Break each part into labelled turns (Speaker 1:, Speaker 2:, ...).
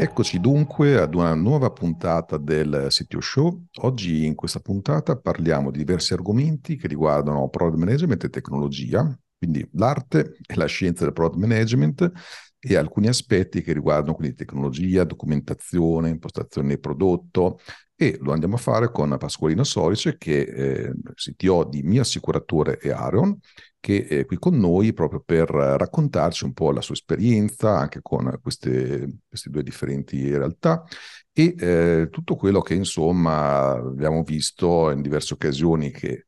Speaker 1: Eccoci dunque ad una nuova puntata del CTO Show. Oggi in questa puntata parliamo di diversi argomenti che riguardano product management e tecnologia, quindi l'arte e la scienza del product management e alcuni aspetti che riguardano quindi tecnologia, documentazione, impostazione del prodotto e lo andiamo a fare con Pasqualino Sorice che è CTO di Mio Assicuratore e Arion che è qui con noi proprio per raccontarci un po' la sua esperienza anche con queste, queste due differenti realtà e eh, tutto quello che insomma abbiamo visto in diverse occasioni che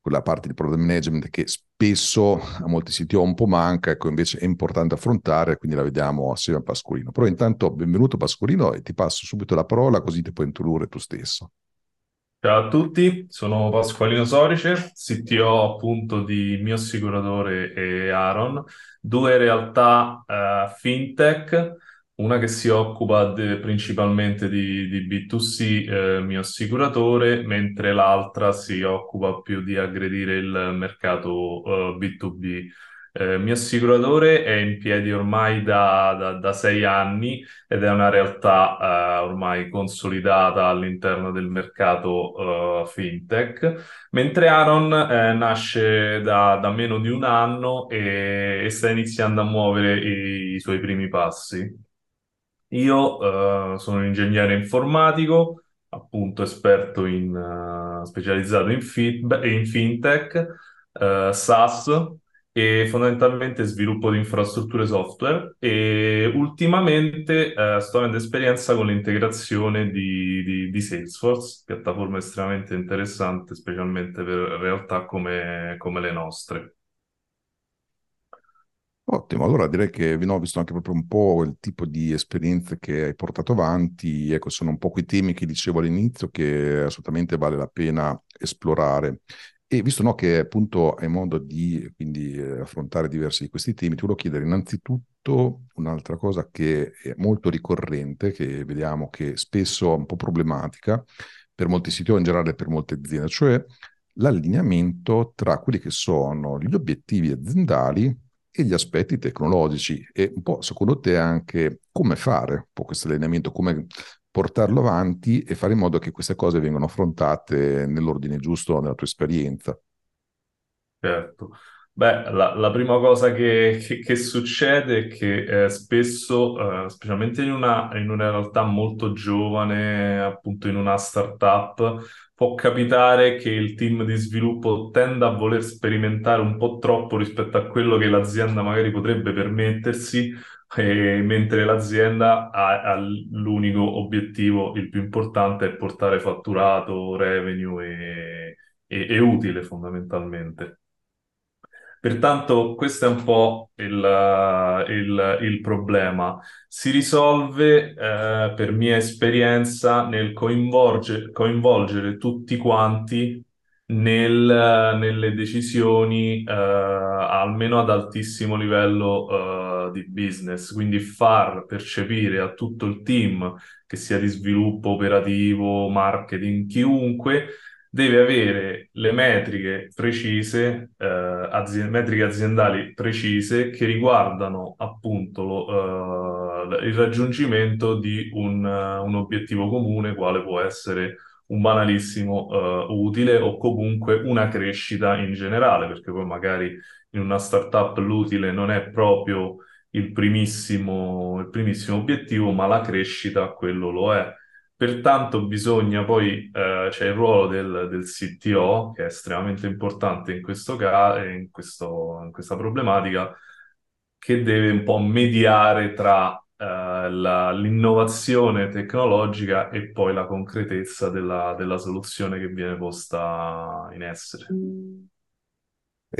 Speaker 1: quella parte di product management che spesso a molti siti un po' manca, ecco invece è importante affrontare, quindi la vediamo assieme a Pascolino. Però intanto benvenuto Pascolino e ti passo subito la parola così ti puoi introdurre tu stesso.
Speaker 2: Ciao a tutti, sono Pasqualino Sorice, CTO appunto di Mio Assicuratore e Aaron, due realtà uh, fintech, una che si occupa de, principalmente di, di B2C, eh, Mio Assicuratore, mentre l'altra si occupa più di aggredire il mercato uh, B2B eh, mio assicuratore è in piedi ormai da, da, da, sei anni ed è una realtà eh, ormai consolidata all'interno del mercato eh, fintech, mentre Aaron eh, nasce da, da, meno di un anno e, e sta iniziando a muovere i, i suoi primi passi. Io eh, sono un ingegnere informatico, appunto esperto in, uh, specializzato in, in fintech, uh, SaaS, e fondamentalmente sviluppo di infrastrutture software e ultimamente eh, sto avendo esperienza con l'integrazione di, di, di, Salesforce, piattaforma estremamente interessante, specialmente per realtà come, come le nostre.
Speaker 1: Ottimo, allora direi che ho visto anche proprio un po' il tipo di esperienze che hai portato avanti, ecco, sono un po' quei temi che dicevo all'inizio che assolutamente vale la pena esplorare. E visto no, che appunto hai modo di quindi, eh, affrontare diversi di questi temi, ti volevo chiedere innanzitutto un'altra cosa che è molto ricorrente, che vediamo che spesso è un po' problematica per molti siti o in generale per molte aziende, cioè l'allineamento tra quelli che sono gli obiettivi aziendali e gli aspetti tecnologici. E un po' secondo te anche come fare un po' questo allineamento, come portarlo avanti e fare in modo che queste cose vengano affrontate nell'ordine giusto nella tua esperienza.
Speaker 2: Certo. Beh, la, la prima cosa che, che, che, succede è che eh, spesso, eh, specialmente in una, in una realtà molto giovane, appunto in una startup, può capitare che il team di sviluppo tenda a voler sperimentare un po' troppo rispetto a quello che l'azienda magari potrebbe permettersi e mentre l'azienda ha, ha, l'unico obiettivo, il più importante, è portare fatturato, revenue e, e, e utile fondamentalmente. Pertanto questo è un po' il, il, il problema. Si risolve, eh, per mia esperienza, nel coinvolge, coinvolgere tutti quanti nel, nelle decisioni eh, almeno ad altissimo livello eh, di business, quindi far percepire a tutto il team, che sia di sviluppo operativo, marketing, chiunque, deve avere le metriche precise, eh, azi- metriche aziendali precise che riguardano appunto lo, eh, il raggiungimento di un, un obiettivo comune, quale può essere un banalissimo uh, utile o comunque una crescita in generale, perché poi magari in una startup l'utile non è proprio il primissimo, il primissimo obiettivo, ma la crescita quello lo è. Pertanto bisogna poi, eh, c'è il ruolo del, del, CTO, che è estremamente importante in questo caso, in, questo, in questa problematica, che deve un po' mediare tra eh, la, l'innovazione tecnologica e poi la concretezza della, della soluzione che viene posta in essere.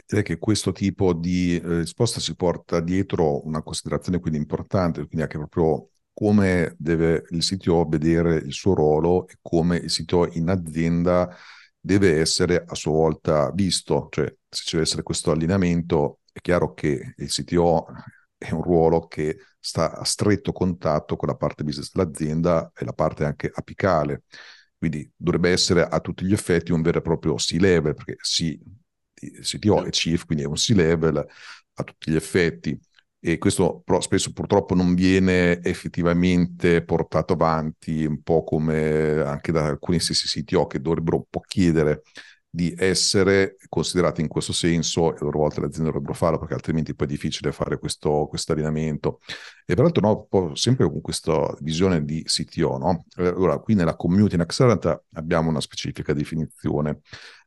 Speaker 1: Direi che questo tipo di eh, risposta si porta dietro una considerazione quindi importante, quindi anche proprio come deve il CTO vedere il suo ruolo e come il CTO in azienda deve essere a sua volta visto, cioè se ci deve essere questo allineamento è chiaro che il CTO è un ruolo che sta a stretto contatto con la parte business dell'azienda e la parte anche apicale. Quindi dovrebbe essere a tutti gli effetti un vero e proprio C-level, perché C, CTO è Chief, quindi è un C-level a tutti gli effetti. e questo però spesso purtroppo non viene effettivamente portato avanti, un po' come anche da alcuni stessi CTO che dovrebbero un po' chiedere di essere considerati in questo senso e a loro volta le aziende dovrebbero farlo perché altrimenti poi è difficile fare questo, allineamento. E peraltro no, sempre con questa visione di CTO, no? Allora, qui nella community in Accelerant abbiamo una specifica definizione.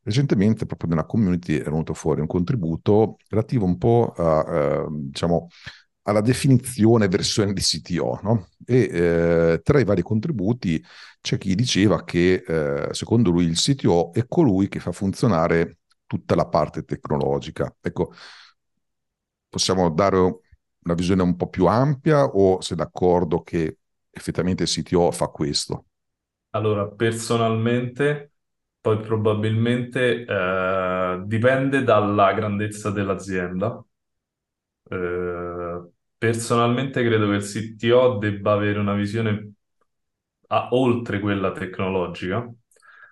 Speaker 1: Recentemente proprio nella community è venuto fuori un contributo relativo un po' a, eh, diciamo, alla definizione versione di CTO, no? E eh, tra i vari contributi c'è chi diceva che eh, secondo lui il CTO è colui che fa funzionare tutta la parte tecnologica. Ecco, possiamo dare una visione un po' più ampia o sei d'accordo che effettivamente il CTO fa questo?
Speaker 2: Allora, personalmente, poi probabilmente eh, dipende dalla grandezza dell'azienda. Eh, personalmente credo che il CTO debba avere una visione a, oltre quella tecnologica,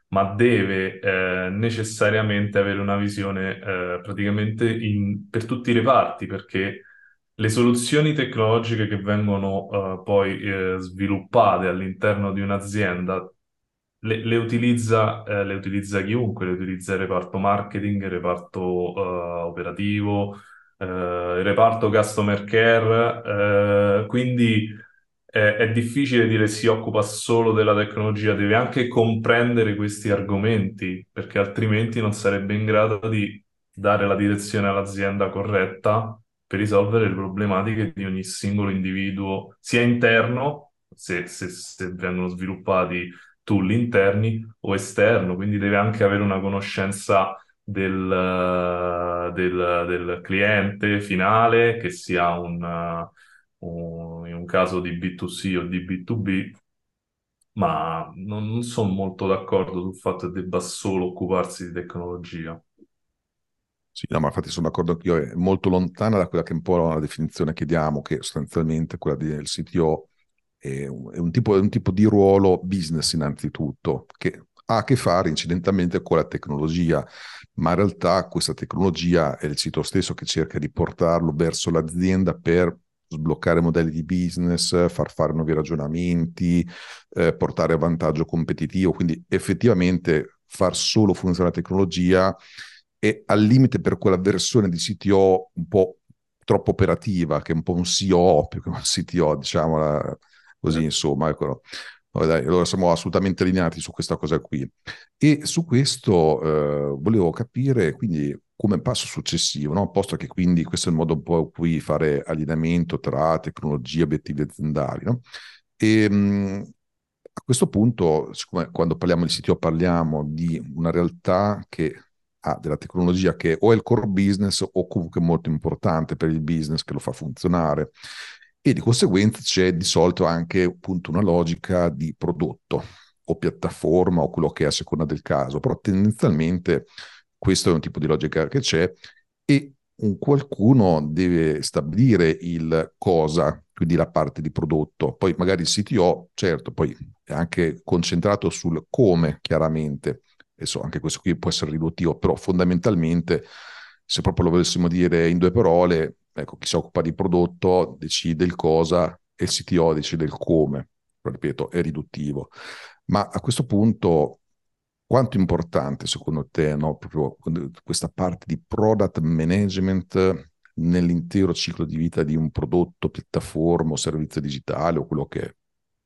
Speaker 2: ma deve eh, necessariamente avere una visione eh, praticamente in, per tutti i reparti, perché le soluzioni tecnologiche che vengono uh, poi uh, sviluppate all'interno di un'azienda le, le, utilizza, uh, le, utilizza, chiunque, le utilizza il reparto marketing, il reparto operativo, il reparto customer care, quindi è, è difficile dire si occupa solo della tecnologia, deve anche comprendere questi argomenti, perché altrimenti non sarebbe in grado di dare la direzione all'azienda corretta per risolvere le problematiche di ogni singolo individuo, sia interno, se, se, se vengono sviluppati tool interni, o esterno, quindi deve anche avere una conoscenza del, del, del cliente finale, che sia un, un, in un caso di B2C o di B2B, ma non, non sono molto d'accordo sul fatto che debba solo occuparsi di tecnologia.
Speaker 1: Sì, no, ma infatti sono d'accordo anch'io, è molto lontana da quella che è un po' la definizione che diamo, che sostanzialmente quella del CTO è un, tipo, un tipo di ruolo business innanzitutto, che ha a che fare incidentalmente con la tecnologia, ma in realtà questa tecnologia è il sito stesso che cerca di portarlo verso l'azienda per sbloccare modelli di business, far fare nuovi ragionamenti, eh, portare a vantaggio competitivo, quindi effettivamente far solo funzionare la tecnologia è al limite per quella versione di CTO un po' troppo operativa, che è un po' un CEO più che un CTO, diciamo così, insomma. Ecco. Dai, allora siamo assolutamente allineati su questa cosa qui. E su questo eh, volevo capire quindi come passo successivo, no? posto che quindi questo è il modo un po' in cui fare allineamento tra tecnologie e obiettivi aziendali. No? E, mh, a questo punto, siccome quando parliamo di CTO parliamo di una realtà che ha della tecnologia che o è il core business o comunque molto importante per il business che lo fa funzionare e di conseguenza c'è di solito anche appunto una logica di prodotto o piattaforma o quello che è a seconda del caso, però tendenzialmente questo è un tipo di logica che c'è e un qualcuno deve stabilire il cosa, quindi la parte di prodotto. Poi magari il CTO, certo, poi è anche concentrato sul come, chiaramente, adesso anche questo qui può essere riduttivo, però fondamentalmente, se proprio lo volessimo dire in due parole, ecco, chi si occupa di prodotto decide il cosa e il CTO decide il come. Ripeto, è riduttivo. Ma a questo punto, quanto è importante secondo te no, proprio questa parte di product management nell'intero ciclo di vita di un prodotto, piattaforma o servizio digitale o quello che è?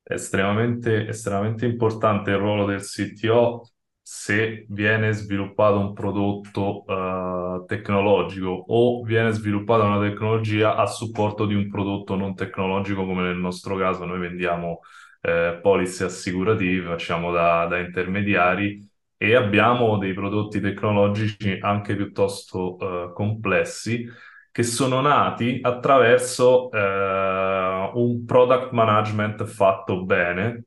Speaker 2: Estremamente, estremamente importante il ruolo del CTO se viene sviluppato un prodotto uh, tecnologico o viene sviluppata una tecnologia a supporto di un prodotto non tecnologico, come nel nostro caso noi vendiamo eh, polizze assicurative, facciamo da, da, intermediari e abbiamo dei prodotti tecnologici anche piuttosto uh, complessi che sono nati attraverso uh, un product management fatto bene.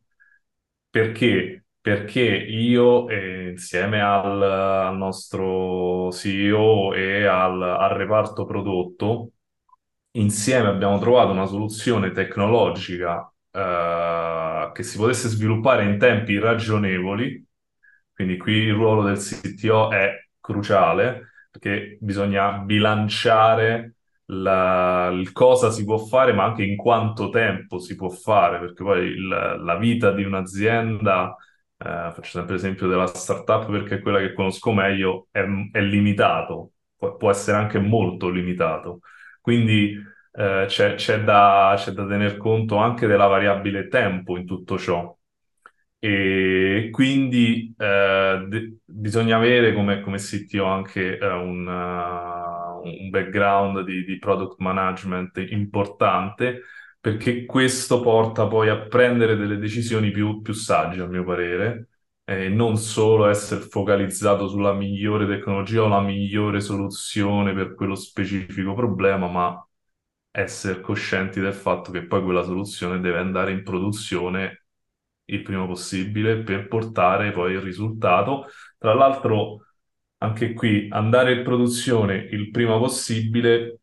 Speaker 2: Perché perché io, eh, insieme al, al, nostro CEO e al, al, reparto prodotto, insieme abbiamo trovato una soluzione tecnologica eh, che si potesse sviluppare in tempi ragionevoli. Quindi qui il ruolo del CTO è cruciale perché bisogna bilanciare la, il cosa si può fare, ma anche in quanto tempo si può fare, perché poi il, la vita di un'azienda, eh, faccio sempre l'esempio della startup perché è quella che conosco meglio, è, è limitato, può, può, essere anche molto limitato. Quindi eh, c'è, c'è, da, c'è da tener conto anche della variabile tempo in tutto ciò. E quindi eh, de- bisogna avere come, come CTO anche un, uh, un, background di, di, product management importante, perché questo porta poi a prendere delle decisioni più, più sagge, a mio parere, e non solo essere focalizzato sulla migliore tecnologia o la migliore soluzione per quello specifico problema, ma essere coscienti del fatto che poi quella soluzione deve andare in produzione il prima possibile per portare poi il risultato. Tra l'altro, anche qui andare in produzione il prima possibile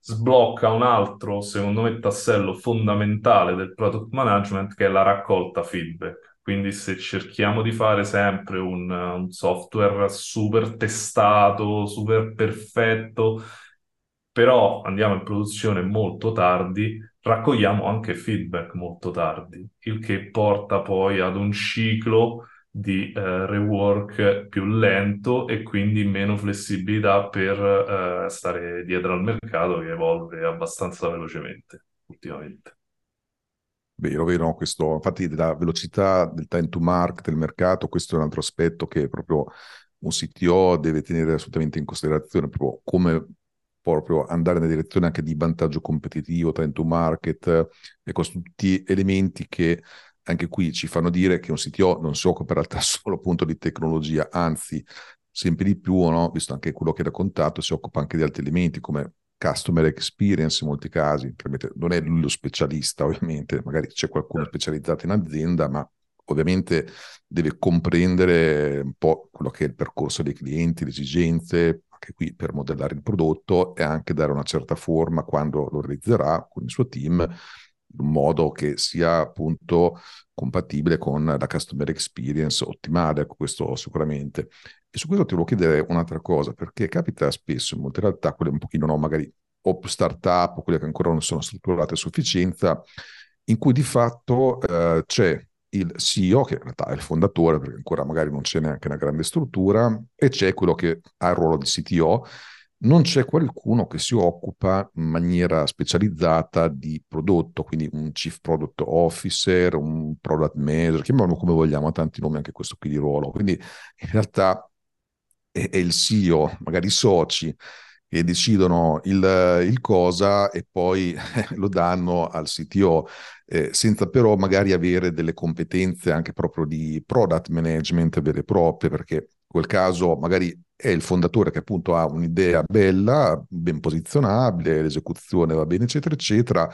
Speaker 2: sblocca un altro, secondo me, tassello fondamentale del product management che è la raccolta feedback. Quindi se cerchiamo di fare sempre un, un software super testato, super perfetto, però andiamo in produzione molto tardi, raccogliamo anche feedback molto tardi, il che porta poi ad un ciclo di eh, rework più lento e quindi meno flessibilità per eh, stare dietro al mercato che evolve abbastanza velocemente ultimamente.
Speaker 1: Vero, vero, questo, infatti della velocità del time to market del mercato, questo è un altro aspetto che proprio un CTO deve tenere assolutamente in considerazione, proprio come proprio andare nella direzione anche di vantaggio competitivo, time to market, e con tutti elementi che anche qui ci fanno dire che un CTO non si occupa in realtà solo appunto di tecnologia, anzi sempre di più, no? visto anche quello che hai raccontato, si occupa anche di altri elementi come customer experience in molti casi, non è lui lo specialista ovviamente, magari c'è qualcuno certo. specializzato in azienda, ma ovviamente deve comprendere un po' quello che è il percorso dei clienti, le esigenze, anche qui per modellare il prodotto e anche dare una certa forma quando lo realizzerà con il suo team, in modo che sia appunto compatibile con la customer experience ottimale, ecco questo sicuramente. E su questo ti volevo chiedere un'altra cosa, perché capita spesso in molte realtà, quelle un pochino no, magari o startup o quelle che ancora non sono strutturate a sufficienza, in cui di fatto eh, c'è il CEO, che in realtà è il fondatore, perché ancora magari non c'è neanche una grande struttura, e c'è quello che ha il ruolo di CTO. Non c'è qualcuno che si occupa in maniera specializzata di prodotto, quindi un Chief Product Officer, un Product Manager, chiamiamolo come vogliamo, ha tanti nomi anche questo qui di ruolo. Quindi in realtà è, è il CEO, magari i soci, che decidono il, il cosa e poi lo danno al CTO, eh, senza però magari avere delle competenze anche proprio di product management vere e proprie, perché in quel caso magari è il fondatore che appunto ha un'idea bella, ben posizionabile, l'esecuzione va bene, eccetera, eccetera,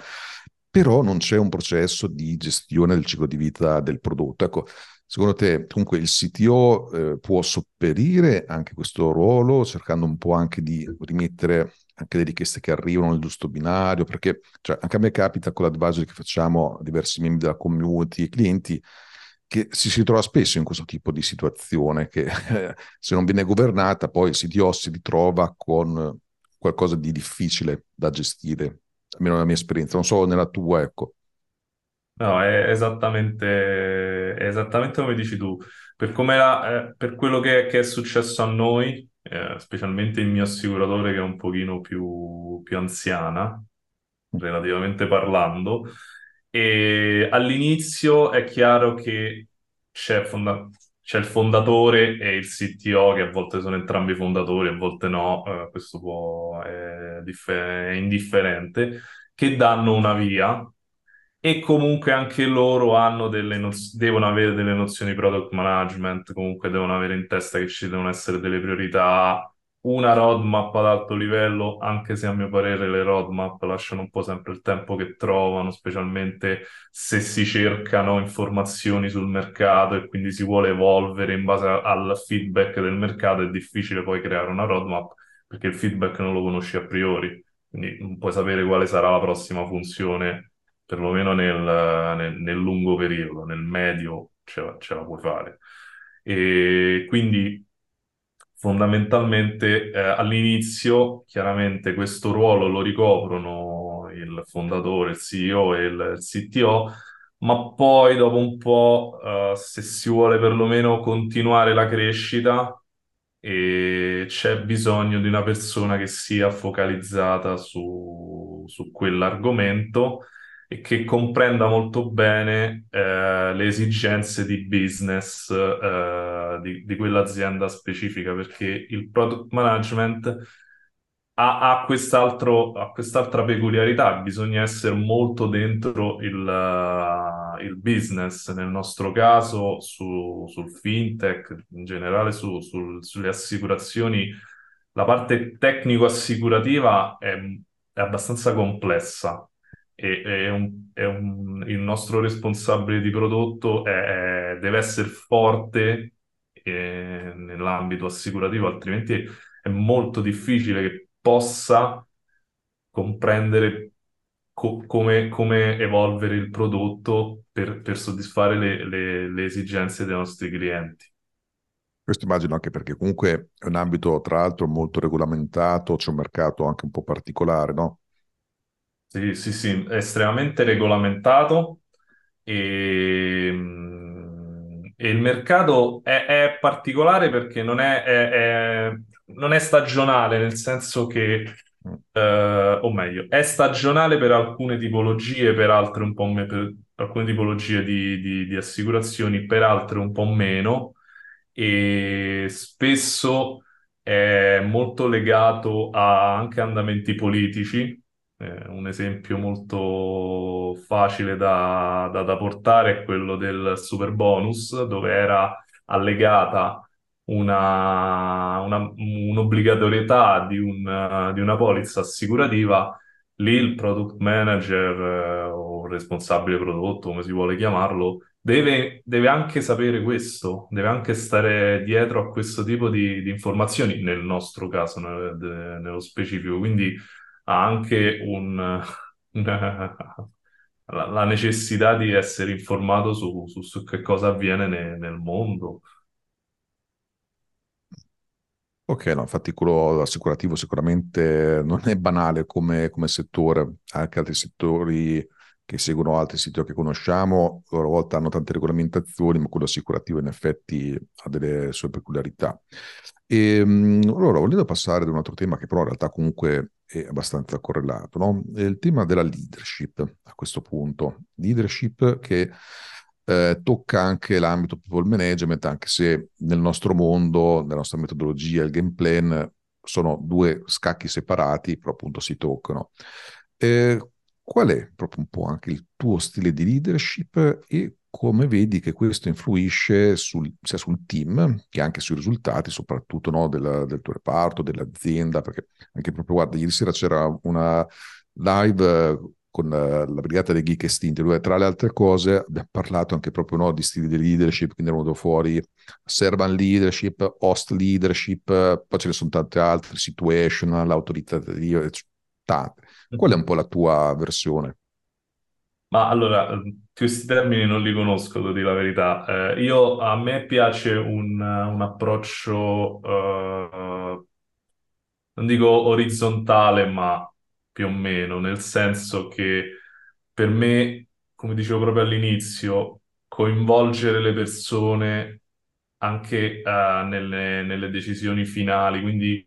Speaker 1: però non c'è un processo di gestione del ciclo di vita del prodotto. Ecco, Secondo te, comunque, il CTO eh, può sopperire anche questo ruolo, cercando un po' anche di rimettere anche le richieste che arrivano nel giusto binario? Perché cioè, anche a me capita con l'advisory che facciamo a diversi membri della community e clienti che si, si trova spesso in questo tipo di situazione, che eh, se non viene governata, poi CTO si ritrova con qualcosa di difficile da gestire, almeno nella mia esperienza, non solo nella tua, ecco.
Speaker 2: No, è esattamente, è esattamente come dici tu. Per, era, eh, per quello che, che è successo a noi, eh, specialmente il mio assicuratore che è un pochino più, più anziana, relativamente parlando, e all'inizio è chiaro che c'è, fonda- c'è il fondatore e il CTO, che a volte sono entrambi fondatori, a volte no, eh, questo può, è, dif- è indifferente, che danno una via. E comunque anche loro hanno delle noz- devono avere delle nozioni di product management, comunque devono avere in testa che ci devono essere delle priorità, una roadmap ad alto livello, anche se a mio parere le roadmap lasciano un po' sempre il tempo che trovano, specialmente se si cercano informazioni sul mercato e quindi si vuole evolvere in base al feedback del mercato, è difficile poi creare una roadmap perché il feedback non lo conosci a priori, quindi non puoi sapere quale sarà la prossima funzione perlomeno nel, nel, nel lungo periodo, nel medio ce la, ce la puoi fare. E quindi fondamentalmente eh, all'inizio chiaramente questo ruolo lo ricoprono il fondatore, il CEO e il, CTO, ma poi dopo un po', eh, se si vuole perlomeno continuare la crescita, e c'è bisogno di una persona che sia focalizzata su, su quell'argomento e che comprenda molto bene eh, le esigenze di business eh, di, di quell'azienda specifica, perché il product management ha, ha, quest'altro, ha quest'altra peculiarità, bisogna essere molto dentro il, uh, il business, nel nostro caso su, sul fintech, in generale su, sul, sulle assicurazioni, la parte tecnico-assicurativa è, è abbastanza complessa e è un, è un, il nostro responsabile di prodotto è, deve essere forte eh, nell'ambito assicurativo, altrimenti è molto difficile che possa comprendere co- come, come, evolvere il prodotto per, per soddisfare le, le, le esigenze dei nostri clienti.
Speaker 1: Questo immagino anche perché comunque è un ambito, tra l'altro, molto regolamentato, c'è un mercato anche un po' particolare, no?
Speaker 2: Sì, sì, sì, è estremamente regolamentato e, e il mercato è, è, particolare perché non è, è, non è stagionale, nel senso che, eh, o meglio, è stagionale per alcune tipologie, per altre un po' meno, per alcune tipologie di, di, di assicurazioni, per altre un po' meno, e spesso è molto legato a anche andamenti politici. Eh, un esempio molto facile da, da, da portare è quello del super bonus, dove era allegata una, una, un'obbligatorietà di, un, di, una polizza assicurativa, lì il product manager eh, o responsabile prodotto, come si vuole chiamarlo, deve, deve, anche sapere questo, deve anche stare dietro a questo tipo di, di informazioni, nel nostro caso, nel, de, nello specifico. Quindi ha anche un, una, la, la, necessità di essere informato su, su, su che cosa avviene ne, nel mondo
Speaker 1: Ok, no, infatti quello assicurativo sicuramente non è banale come, come settore, anche altri settori che seguono altri siti che conosciamo, a loro volta hanno tante regolamentazioni, ma quello assicurativo in effetti ha delle sue peculiarità. E, ehm, allora, volevo passare ad un altro tema che però in realtà comunque è abbastanza correlato, no? Il tema della leadership a questo punto. Leadership che eh, tocca anche l'ambito people management, anche se nel nostro mondo, nella nostra metodologia, il game plan sono due scacchi separati, però appunto si toccano. Eh, qual è proprio un po' anche il tuo stile di leadership e come vedi che questo influisce sul, sia sul team che anche sui risultati, soprattutto no, del, del, tuo reparto, dell'azienda, perché anche proprio, guarda, ieri sera c'era una live con la, la brigata dei geek estinti, dove tra le altre cose abbiamo parlato anche proprio no, di stili di leadership, quindi è venuto fuori servant leadership, host leadership, poi ce ne sono tante altre, situational, autoritative, tante. Qual è un po' la tua versione?
Speaker 2: Ma allora, questi termini non li conosco, devo dire la verità. Eh, io, a me piace un, un approccio, uh, non dico orizzontale, ma più o meno, nel senso che per me, come dicevo proprio all'inizio, coinvolgere le persone anche uh, nelle, nelle decisioni finali, quindi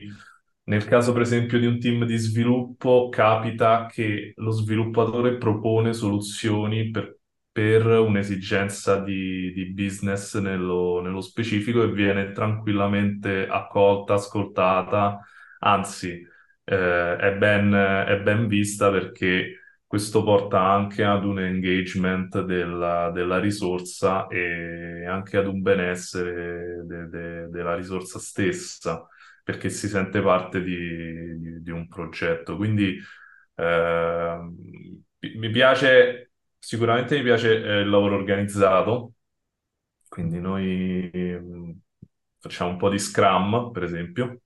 Speaker 2: nel caso per esempio di un team di sviluppo, capita che lo sviluppatore propone soluzioni per, per un'esigenza di, di business nello, nello, specifico e viene tranquillamente accolta, ascoltata, anzi eh, è, ben, è, ben, vista perché questo porta anche ad un engagement della, della risorsa e anche ad un benessere de, de, della risorsa stessa, perché si sente parte di, di, di un progetto. Quindi eh, mi piace, sicuramente mi piace eh, il lavoro organizzato, quindi noi mm, facciamo un po' di Scrum, per esempio,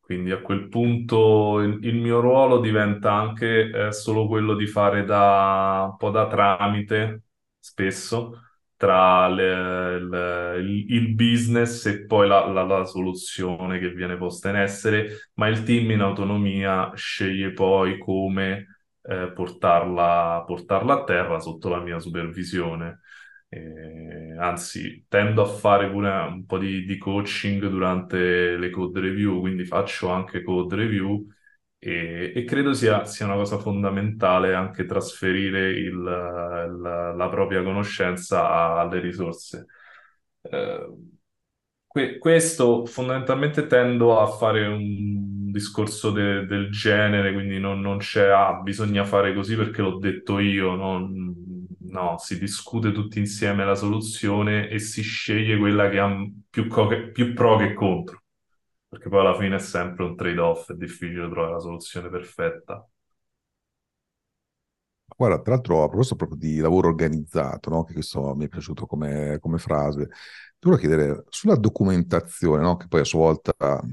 Speaker 2: quindi a quel punto il, il mio ruolo diventa anche eh, solo quello di fare da un po' da tramite spesso tra le, le, il, business e poi la, la, la, soluzione che viene posta in essere, ma il team in autonomia sceglie poi come eh, portarla, portarla a terra sotto la mia supervisione. Eh, anzi, tendo a fare pure un po' di, di, coaching durante le code review, quindi faccio anche code review e, e credo sia, sia, una cosa fondamentale anche trasferire il, il, la propria conoscenza alle risorse. Eh, que, questo fondamentalmente tendo a fare un discorso de, del genere, quindi non, non c'è, ah, bisogna fare così perché l'ho detto io, non, no, si discute tutti insieme la soluzione e si sceglie quella che ha più, co- più pro che contro, perché poi alla fine è sempre un trade-off, è difficile trovare la soluzione perfetta.
Speaker 1: Guarda, tra l'altro a proposito proprio di lavoro organizzato, no? che questo mi è piaciuto come, come frase, ti volevo chiedere sulla documentazione, no? che poi a sua volta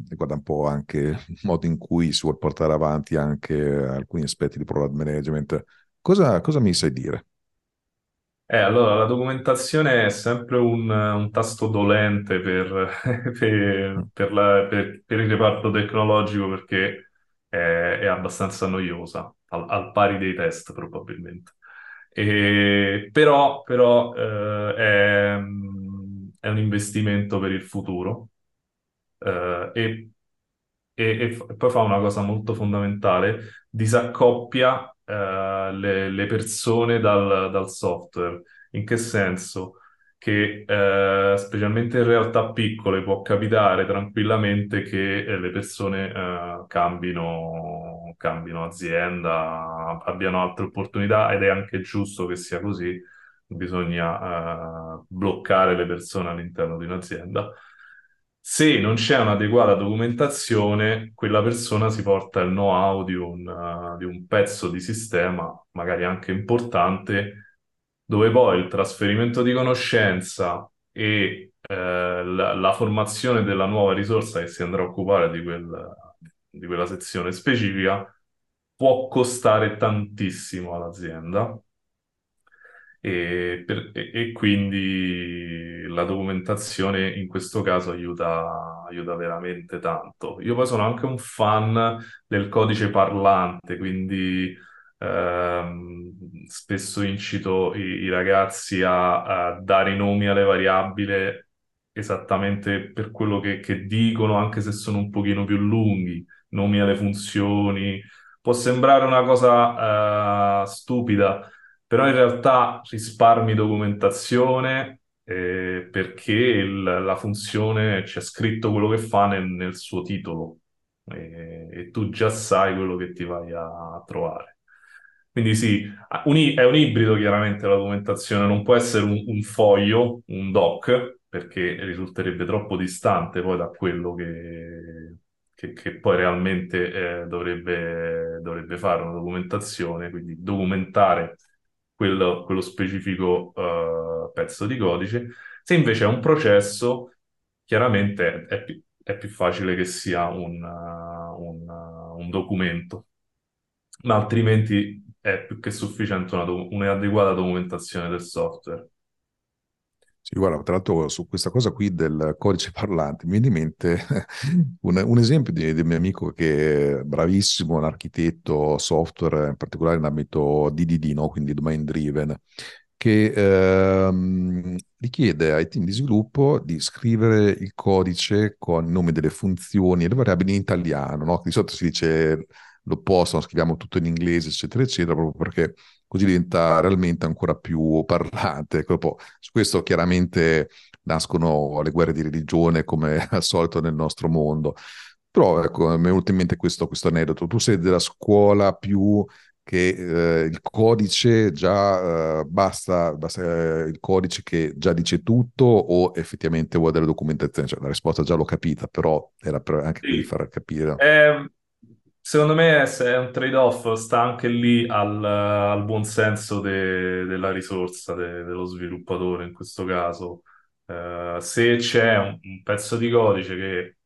Speaker 1: riguarda un po' anche il modo in cui si vuole portare avanti anche alcuni aspetti di product management, cosa, cosa mi sai dire?
Speaker 2: Eh, allora, la documentazione è sempre un, un tasto dolente per, per, per, la- per- per il reparto tecnologico perché è, è abbastanza noiosa, al, al pari dei test probabilmente. E- però però, eh, è, è un investimento per il futuro eh, e, e- e poi fa una cosa molto fondamentale, disaccoppia eh, le, le, persone dal, dal, software. In che senso? Che eh, specialmente in realtà piccole può capitare tranquillamente che eh, le persone eh, cambino, cambino azienda, abbiano altre opportunità ed è anche giusto che sia così. Bisogna bloccare le persone all'interno di un'azienda se non c'è un'adeguata documentazione, quella persona si porta il know-how di un, uh, di un pezzo di sistema, magari anche importante, dove poi il trasferimento di conoscenza e eh, la, la, formazione della nuova risorsa che si andrà a occupare di, quel, di quella sezione specifica può costare tantissimo all'azienda e, per, e, e, quindi la documentazione in questo caso aiuta, aiuta veramente tanto. Io poi sono anche un fan del codice parlante, quindi ehm, spesso incito i, i ragazzi a, a, dare i nomi alle variabili esattamente per quello che, che dicono, anche se sono un pochino più lunghi, nomi alle funzioni. Può sembrare una cosa uh, stupida, però in realtà risparmi documentazione eh, perché il, la funzione c'è scritto quello che fa nel, nel suo titolo e, e, tu già sai quello che ti vai a trovare. Quindi sì, un, è un ibrido chiaramente la documentazione, non può essere un, un foglio, un doc, perché risulterebbe troppo distante poi da quello che, che, che poi realmente eh, dovrebbe, dovrebbe fare una documentazione, quindi documentare quello, quello specifico uh, pezzo di codice. Se invece è un processo, chiaramente è più, è più facile che sia un, uh, un, uh, un, documento, ma altrimenti è più che sufficiente do- un'adeguata documentazione del software.
Speaker 1: Sì, guarda, tra l'altro su questa cosa qui del codice parlante mi viene in mente un, un esempio di, di, un mio amico che è bravissimo, un architetto software, in particolare in ambito DDD, no? quindi domain driven, che ehm, richiede ai team di sviluppo di scrivere il codice con i nomi delle funzioni e le variabili in italiano, no? Di solito si dice l'opposto, scriviamo tutto in inglese, eccetera, eccetera, proprio perché così diventa realmente ancora più parlante. Ecco, su questo chiaramente nascono le guerre di religione come al solito nel nostro mondo. Però ecco, mi è venuto in mente questo, questo aneddoto. Tu sei della scuola più che eh, il codice già eh, basta, basta eh, il codice che già dice tutto o effettivamente vuole delle documentazioni? Cioè, la risposta già l'ho capita, però era per, anche sì. per far capire.
Speaker 2: Eh, Secondo me è un trade-off, sta anche lì al, al buon senso de- della risorsa, de- dello sviluppatore in questo caso. Eh, se c'è un, un, pezzo di codice che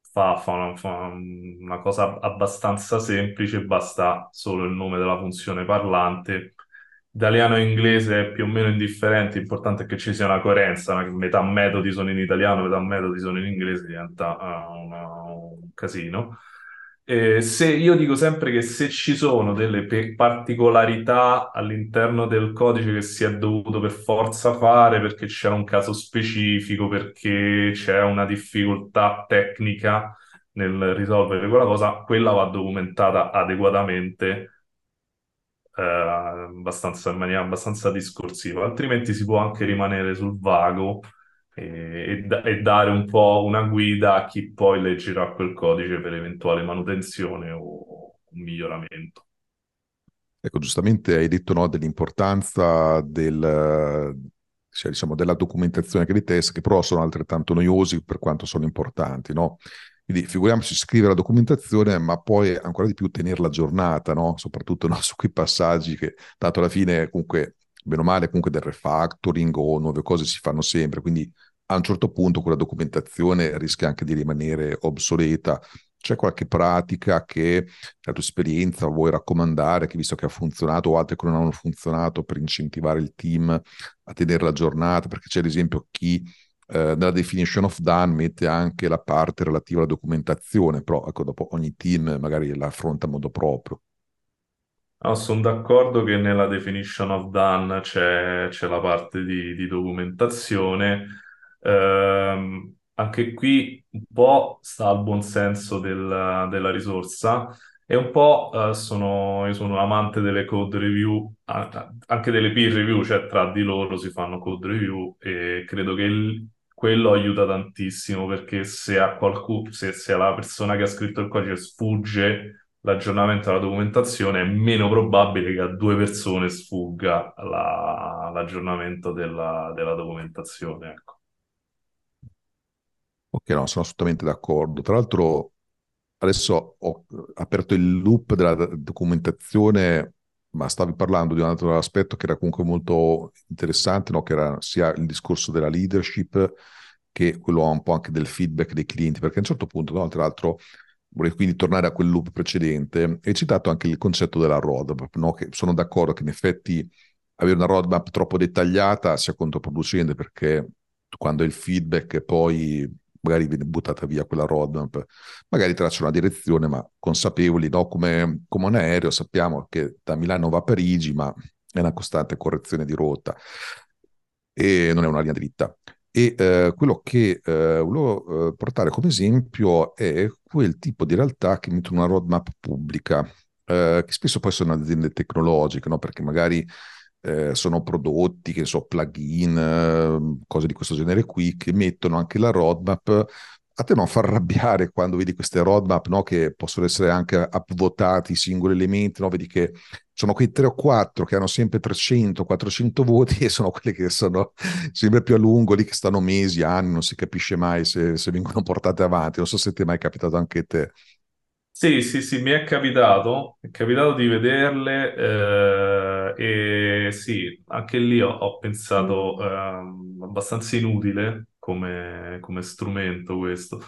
Speaker 2: fa, fa, una, fa, una, cosa abbastanza semplice, basta solo il nome della funzione parlante italiano e inglese è più o meno indifferente, l'importante è che ci sia una coerenza, metà metodi sono in italiano, metà metodi sono in inglese, diventa uh, una, un casino. Eh, se, io dico sempre che se ci sono delle pe- particolarità all'interno del codice che si è dovuto per forza fare perché c'è un caso specifico, perché c'è una difficoltà tecnica nel risolvere quella cosa, quella va documentata adeguatamente eh, abbastanza, in maniera abbastanza discorsiva, altrimenti si può anche rimanere sul vago e, e, dare un po' una guida a chi poi leggerà quel codice per eventuale manutenzione o miglioramento.
Speaker 1: Ecco, giustamente hai detto no, dell'importanza del, cioè, diciamo, della documentazione che dei test, che però sono altrettanto noiosi per quanto sono importanti, no? Quindi figuriamoci scrivere la documentazione, ma poi ancora di più tenerla aggiornata, no? soprattutto no? su quei passaggi che, tanto alla fine, comunque, meno male, comunque del refactoring o nuove cose si fanno sempre, quindi a un certo punto quella documentazione rischia anche di rimanere obsoleta. C'è qualche pratica che la tua esperienza vuoi raccomandare, che visto che ha funzionato o altre che non hanno funzionato per incentivare il team a tenerla aggiornata? Perché c'è ad esempio chi eh, nella definition of done mette anche la parte relativa alla documentazione, però ecco, dopo ogni team magari la affronta in modo proprio.
Speaker 2: No, sono d'accordo che nella definition of done c'è, la parte di, di documentazione. Eh, anche qui un po' sta al buon senso del, della risorsa e un po' uh, sono, io sono amante delle code review, anche delle peer review, cioè tra di loro si fanno code review e credo che il, quello aiuta tantissimo perché se a qualcuno, se, se alla persona che ha scritto il codice sfugge l'aggiornamento della documentazione, è meno probabile che a due persone sfugga la, l'aggiornamento della, della documentazione. Ecco.
Speaker 1: Ok, no, sono assolutamente d'accordo. Tra l'altro, adesso ho aperto il loop della documentazione ma stavi parlando di un altro aspetto che era comunque molto interessante, no? che era sia il discorso della leadership che quello un po' anche del feedback dei clienti, perché a un certo punto, no? tra l'altro, vorrei quindi tornare a quel loop precedente, hai citato anche il concetto della roadmap, no? che sono d'accordo che in effetti avere una roadmap troppo dettagliata sia controproducente, perché quando il feedback poi magari viene buttata via quella roadmap, magari traccia una direzione, ma consapevoli, no? come, come un aereo sappiamo che da Milano va a Parigi, ma è una costante correzione di rotta e non è una linea dritta. E eh, quello che eh, volevo eh, portare come esempio è quel tipo di realtà che mettono una roadmap pubblica, eh, che spesso poi sono aziende tecnologiche, no? perché magari eh, sono prodotti, che so, plugin, eh, cose di questo genere qui, che mettono anche la roadmap. A te non fa arrabbiare quando vedi queste roadmap, no? che possono essere anche upvotati i singoli elementi, no? vedi che sono quei tre o quattro che hanno sempre 300, 400 voti e sono quelli che sono sempre più a lungo, lì che stanno mesi, anni, non si capisce mai se, se vengono portate avanti. Non so se ti è mai capitato anche a te.
Speaker 2: Sì, sì, sì, mi è capitato, è capitato di vederle eh, e sì, anche lì ho, ho pensato eh, abbastanza inutile come, come strumento questo.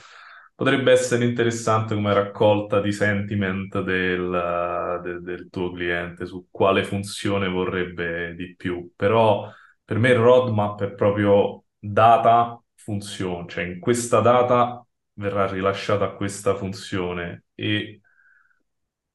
Speaker 2: Potrebbe essere interessante come raccolta di sentiment del, de- del tuo cliente su quale funzione vorrebbe di più, però per me il roadmap è proprio data, funzione, cioè in questa data verrà rilasciata questa funzione e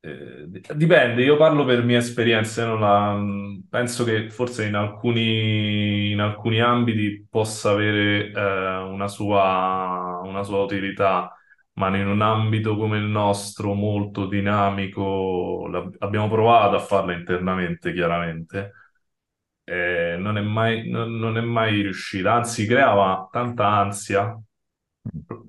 Speaker 2: eh, dipende, io parlo per mia esperienza, la, penso che forse in alcuni, in alcuni ambiti possa avere eh, una sua, una sua utilità, ma in un ambito come il nostro, molto dinamico, abbiamo provato a farla internamente, chiaramente, eh, non è mai, non, non è mai riuscita, anzi creava tanta ansia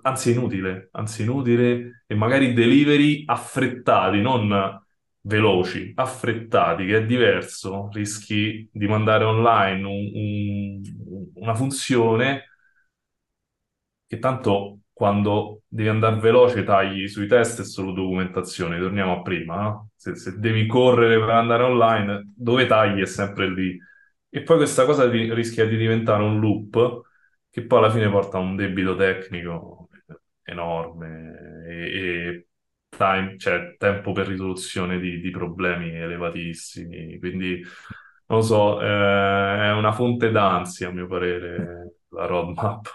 Speaker 2: anzi inutile, anzi inutile e magari delivery affrettati, non veloci, affrettati, che è diverso, rischi di mandare online un, un, una funzione che tanto quando devi andare veloce tagli sui test e solo documentazione, torniamo a prima, no? se, se, devi correre per andare online, dove tagli è sempre lì. E poi questa cosa di, rischia di diventare un loop che poi alla fine porta a un debito tecnico enorme e, e time, cioè, tempo per risoluzione di, di, problemi elevatissimi. Quindi non lo so, eh, è una fonte d'ansia, a mio parere, la roadmap.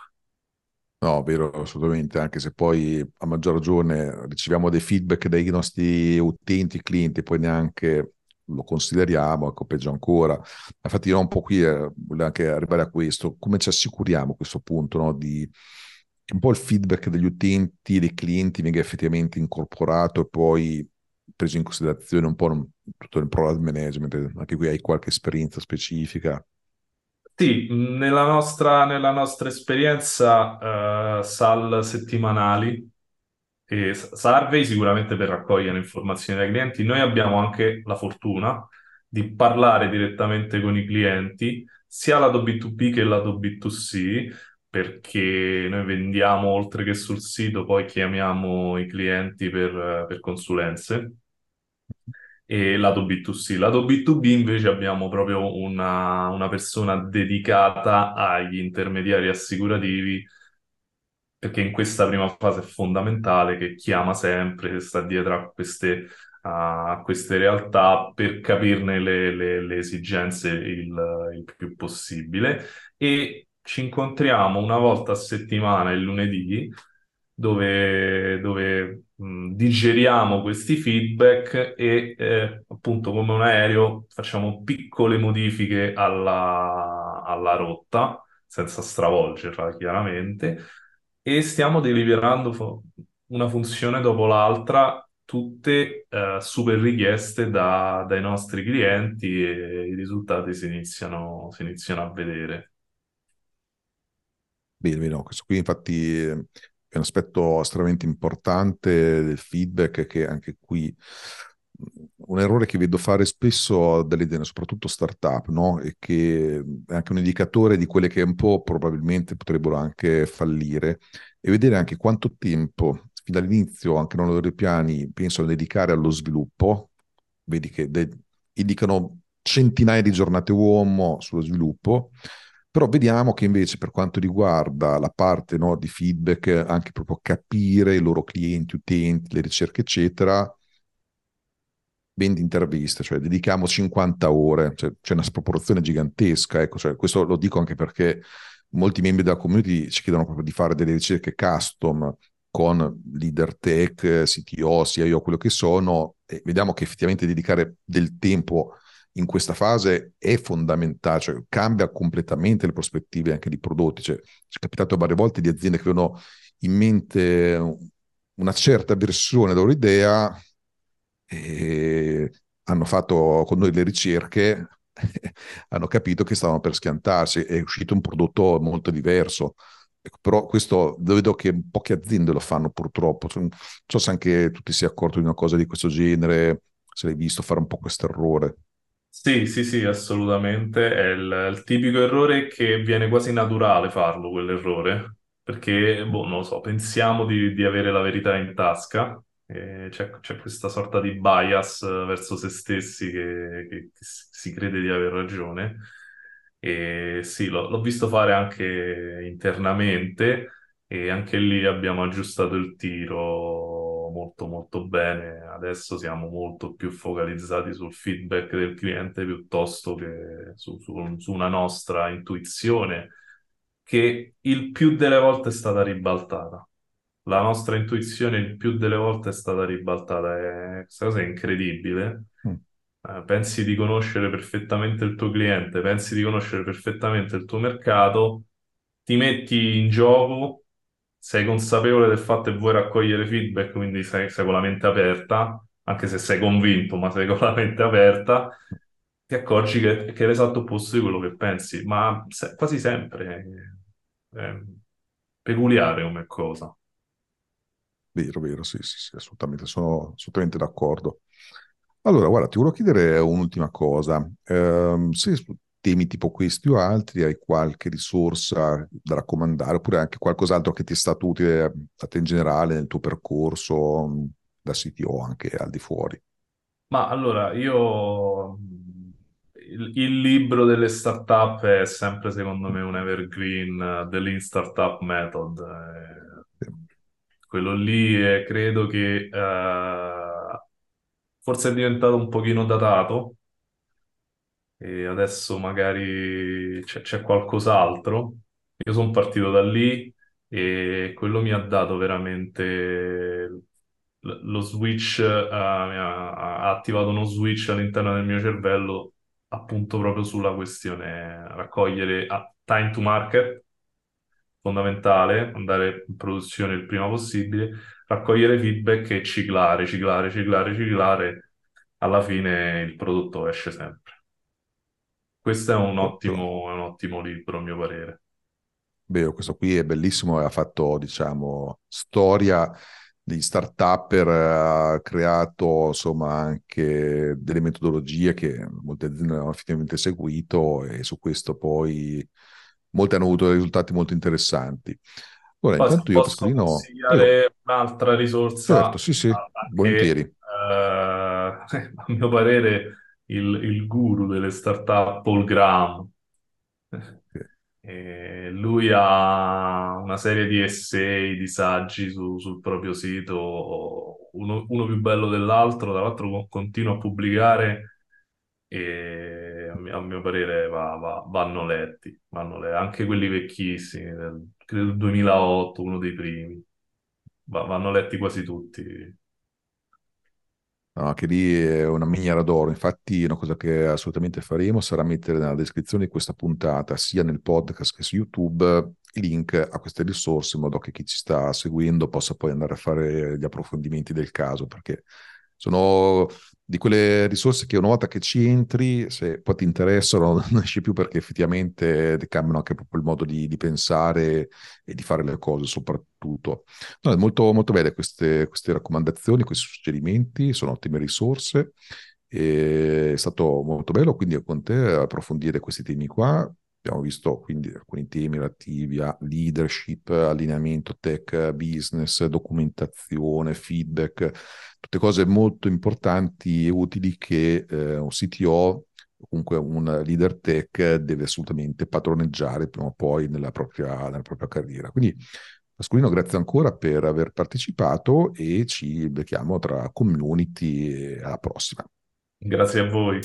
Speaker 1: No, vero, assolutamente, anche se poi a maggior ragione riceviamo dei feedback dai nostri utenti, clienti, poi neanche lo consideriamo, ecco, peggio ancora. Infatti io un po' qui eh, voglio anche arrivare a questo, come ci assicuriamo a questo punto, no, di un po' il feedback degli utenti, dei clienti venga effettivamente incorporato e poi preso in considerazione un po' tutto il product management, anche qui hai qualche esperienza specifica.
Speaker 2: Sì, nella nostra, nella nostra esperienza, eh, SAL settimanali e survey sicuramente per raccogliere informazioni dai clienti. Noi abbiamo anche la fortuna di parlare direttamente con i clienti, sia lato B2B che lato B2C, perché noi vendiamo oltre che sul sito, poi chiamiamo i clienti per, per consulenze e lato B2C. Lato B2B invece abbiamo proprio una, una persona dedicata agli intermediari assicurativi perché in questa prima fase è fondamentale che chiama sempre, che sta dietro a queste, a queste realtà per capirne le, le, le esigenze il, il, più possibile. E ci incontriamo una volta a settimana il lunedì dove, dove mh, digeriamo questi feedback e eh, appunto come un aereo facciamo piccole modifiche alla, alla rotta senza stravolgerla chiaramente e stiamo deliberando una funzione dopo l'altra tutte eh, super richieste da- dai nostri clienti e i risultati si iniziano, si iniziano a vedere.
Speaker 1: Bene, bene, no, questo qui infatti è un aspetto estremamente importante del feedback che anche qui un errore che vedo fare spesso dalle aziende, soprattutto startup, no? E che è anche un indicatore di quelle che un po' probabilmente potrebbero anche fallire, e vedere anche quanto tempo, fin dall'inizio, anche nei loro piani, pensano dedicare allo sviluppo. Vedi che de- indicano centinaia di giornate uomo sullo sviluppo, però vediamo che invece per quanto riguarda la parte no, di feedback, anche proprio capire i loro clienti, utenti, le ricerche, eccetera, ben di interviste, cioè dedichiamo 50 ore, cioè, c'è una sproporzione gigantesca, ecco, cioè, questo lo dico anche perché molti membri della community ci chiedono proprio di fare delle ricerche custom con leader tech, CTO, CIO, quello che sono, e vediamo che effettivamente dedicare del tempo in questa fase è fondamentale, cioè cambia completamente le prospettive anche di prodotti. Cioè, ci è capitato varie volte di aziende che avevano in mente una certa versione della loro idea e hanno fatto con noi le ricerche, hanno capito che stavano per schiantarsi, è uscito un prodotto molto diverso. Ecco, però questo vedo che poche aziende lo fanno purtroppo. Non so se anche tu ti sei accorto di una cosa di questo genere, se l'hai visto fare un po' questo errore.
Speaker 2: Sì, sì, sì, assolutamente. È il, il tipico errore che viene quasi naturale farlo, quell'errore, perché, boh, non lo so, pensiamo di, di avere la verità in tasca c'è, c'è questa sorta di bias verso se stessi che, che- che si crede di aver ragione. E sì, l'ho l'ho visto fare anche internamente e anche lì abbiamo aggiustato il tiro molto molto bene. Adesso siamo molto più focalizzati sul feedback del cliente piuttosto che su, su- su una nostra intuizione che il più delle volte è stata ribaltata la nostra intuizione il più delle volte è stata ribaltata. È, questa cosa è incredibile.
Speaker 1: Mm.
Speaker 2: Eh, pensi di conoscere perfettamente il tuo cliente, pensi di conoscere perfettamente il tuo mercato, ti metti in gioco, sei consapevole del fatto che vuoi raccogliere feedback, quindi sei, sei con la mente aperta, anche se sei convinto, ma sei con la mente aperta, ti accorgi che, che è l'esatto opposto di quello che pensi, ma se- quasi sempre è, è peculiare come cosa.
Speaker 1: Vero, vero, sì, sì, sì, assolutamente, sono assolutamente d'accordo. Allora, guarda, ti volevo chiedere un'ultima cosa. Ehm, se temi tipo questi o altri hai qualche risorsa da raccomandare, oppure anche qualcos'altro che ti è stato utile a te in generale nel tuo percorso da CTO anche al di fuori.
Speaker 2: Ma allora, io il, il libro delle startup è sempre secondo me un evergreen eh, Lean Startup Method. eh. Quello lì eh, credo che eh, forse è diventato un pochino datato, e adesso magari c'è c'è qualcos'altro. Io sono partito da lì e quello mi ha dato veramente lo switch, ha, ha attivato uno switch all'interno del mio cervello appunto proprio sulla questione raccogliere ah, time to market, fondamentale, andare in produzione il prima possibile, raccogliere feedback e ciclare, ciclare, ciclare, ciclare, alla fine il prodotto esce sempre. Questo è un ottimo, è un ottimo libro, a mio parere.
Speaker 1: Beh, questo qui è bellissimo ha fatto, diciamo, storia degli start-upper, ha creato insomma anche delle metodologie che molte aziende hanno effettivamente seguito e su questo poi molte hanno avuto risultati molto interessanti. Allora,
Speaker 2: Poi
Speaker 1: intanto io,
Speaker 2: posso
Speaker 1: Pascolino, io,
Speaker 2: un'altra
Speaker 1: certo,
Speaker 2: risorsa,
Speaker 1: sì, sì,
Speaker 2: che eh,
Speaker 1: volentieri.
Speaker 2: a mio parere il, il guru delle startup, Paul Graham. E lui ha una serie di essay, di saggi su- sul proprio sito, uno, uno più bello dell'altro, tra l'altro co- continua a pubblicare e a mio, parere va- va- vanno letti, vanno le- anche quelli vecchissimi, del, credo del 2008, uno dei primi, Va- vanno letti quasi tutti.
Speaker 1: No, che lì è una miniera d'oro. Infatti, una cosa che assolutamente faremo sarà mettere nella descrizione di questa puntata, sia nel podcast che su YouTube, i link a queste risorse in modo che chi ci sta seguendo possa poi andare a fare gli approfondimenti del caso, perché sono di quelle risorse che una volta che ci entri, se poi ti interessano, non esci più perché effettivamente ti cambiano anche proprio il modo di, di pensare e di fare le cose, soprattutto. No, è molto, molto belle queste, queste raccomandazioni, questi suggerimenti, sono ottime risorse. E è stato molto bello quindi con te approfondire questi temi qua. Abbiamo visto quindi alcuni temi relativi a leadership, allineamento tech, business, documentazione, feedback, tutte cose molto importanti e utili che eh, un CTO comunque un leader tech deve assolutamente padroneggiare prima o poi nella propria, nella propria carriera. Quindi Pasqualino, grazie ancora per aver partecipato e ci becchiamo tra community alla prossima.
Speaker 2: Grazie a voi.